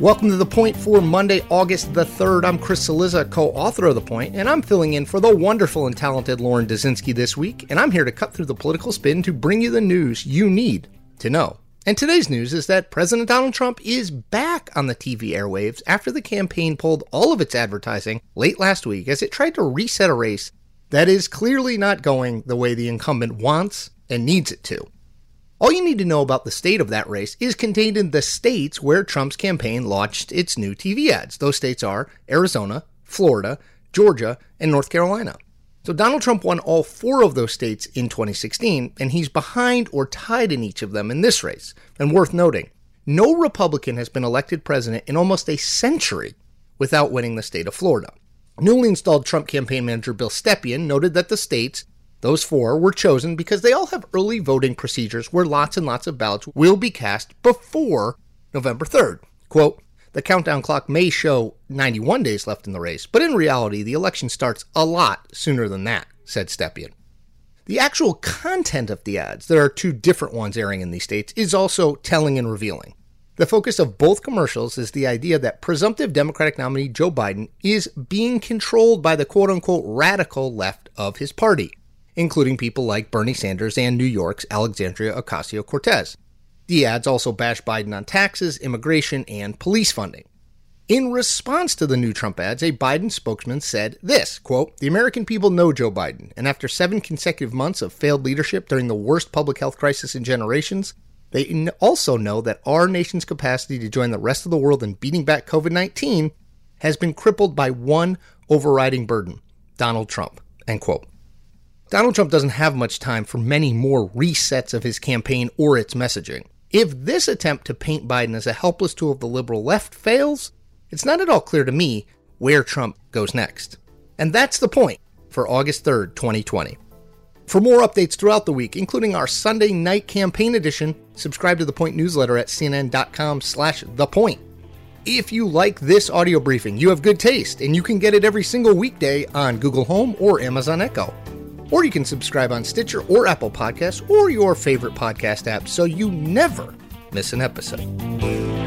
Welcome to The Point for Monday, August the 3rd. I'm Chris Cillizza, co author of The Point, and I'm filling in for the wonderful and talented Lauren Dezenski this week, and I'm here to cut through the political spin to bring you the news you need to know. And today's news is that President Donald Trump is back on the TV airwaves after the campaign pulled all of its advertising late last week as it tried to reset a race that is clearly not going the way the incumbent wants and needs it to. All you need to know about the state of that race is contained in the states where Trump's campaign launched its new TV ads. Those states are Arizona, Florida, Georgia, and North Carolina. So Donald Trump won all four of those states in 2016, and he's behind or tied in each of them in this race. And worth noting, no Republican has been elected president in almost a century without winning the state of Florida. Newly installed Trump campaign manager Bill Stepien noted that the states those four were chosen because they all have early voting procedures where lots and lots of ballots will be cast before November 3rd. Quote, the countdown clock may show 91 days left in the race, but in reality, the election starts a lot sooner than that, said Stepien. The actual content of the ads, there are two different ones airing in these states, is also telling and revealing. The focus of both commercials is the idea that presumptive Democratic nominee Joe Biden is being controlled by the quote unquote radical left of his party including people like Bernie Sanders and New York's Alexandria Ocasio Cortez. The ads also bash Biden on taxes, immigration, and police funding. In response to the new Trump ads, a Biden spokesman said this quote, The American people know Joe Biden, and after seven consecutive months of failed leadership during the worst public health crisis in generations, they also know that our nation's capacity to join the rest of the world in beating back COVID 19 has been crippled by one overriding burden Donald Trump. End quote. Donald Trump doesn't have much time for many more resets of his campaign or its messaging. If this attempt to paint Biden as a helpless tool of the liberal left fails, it's not at all clear to me where Trump goes next. And that's the point for August 3rd, 2020. For more updates throughout the week, including our Sunday night campaign edition, subscribe to the Point newsletter at cnn.com slash thepoint. If you like this audio briefing, you have good taste, and you can get it every single weekday on Google Home or Amazon Echo. Or you can subscribe on Stitcher or Apple Podcasts or your favorite podcast app so you never miss an episode.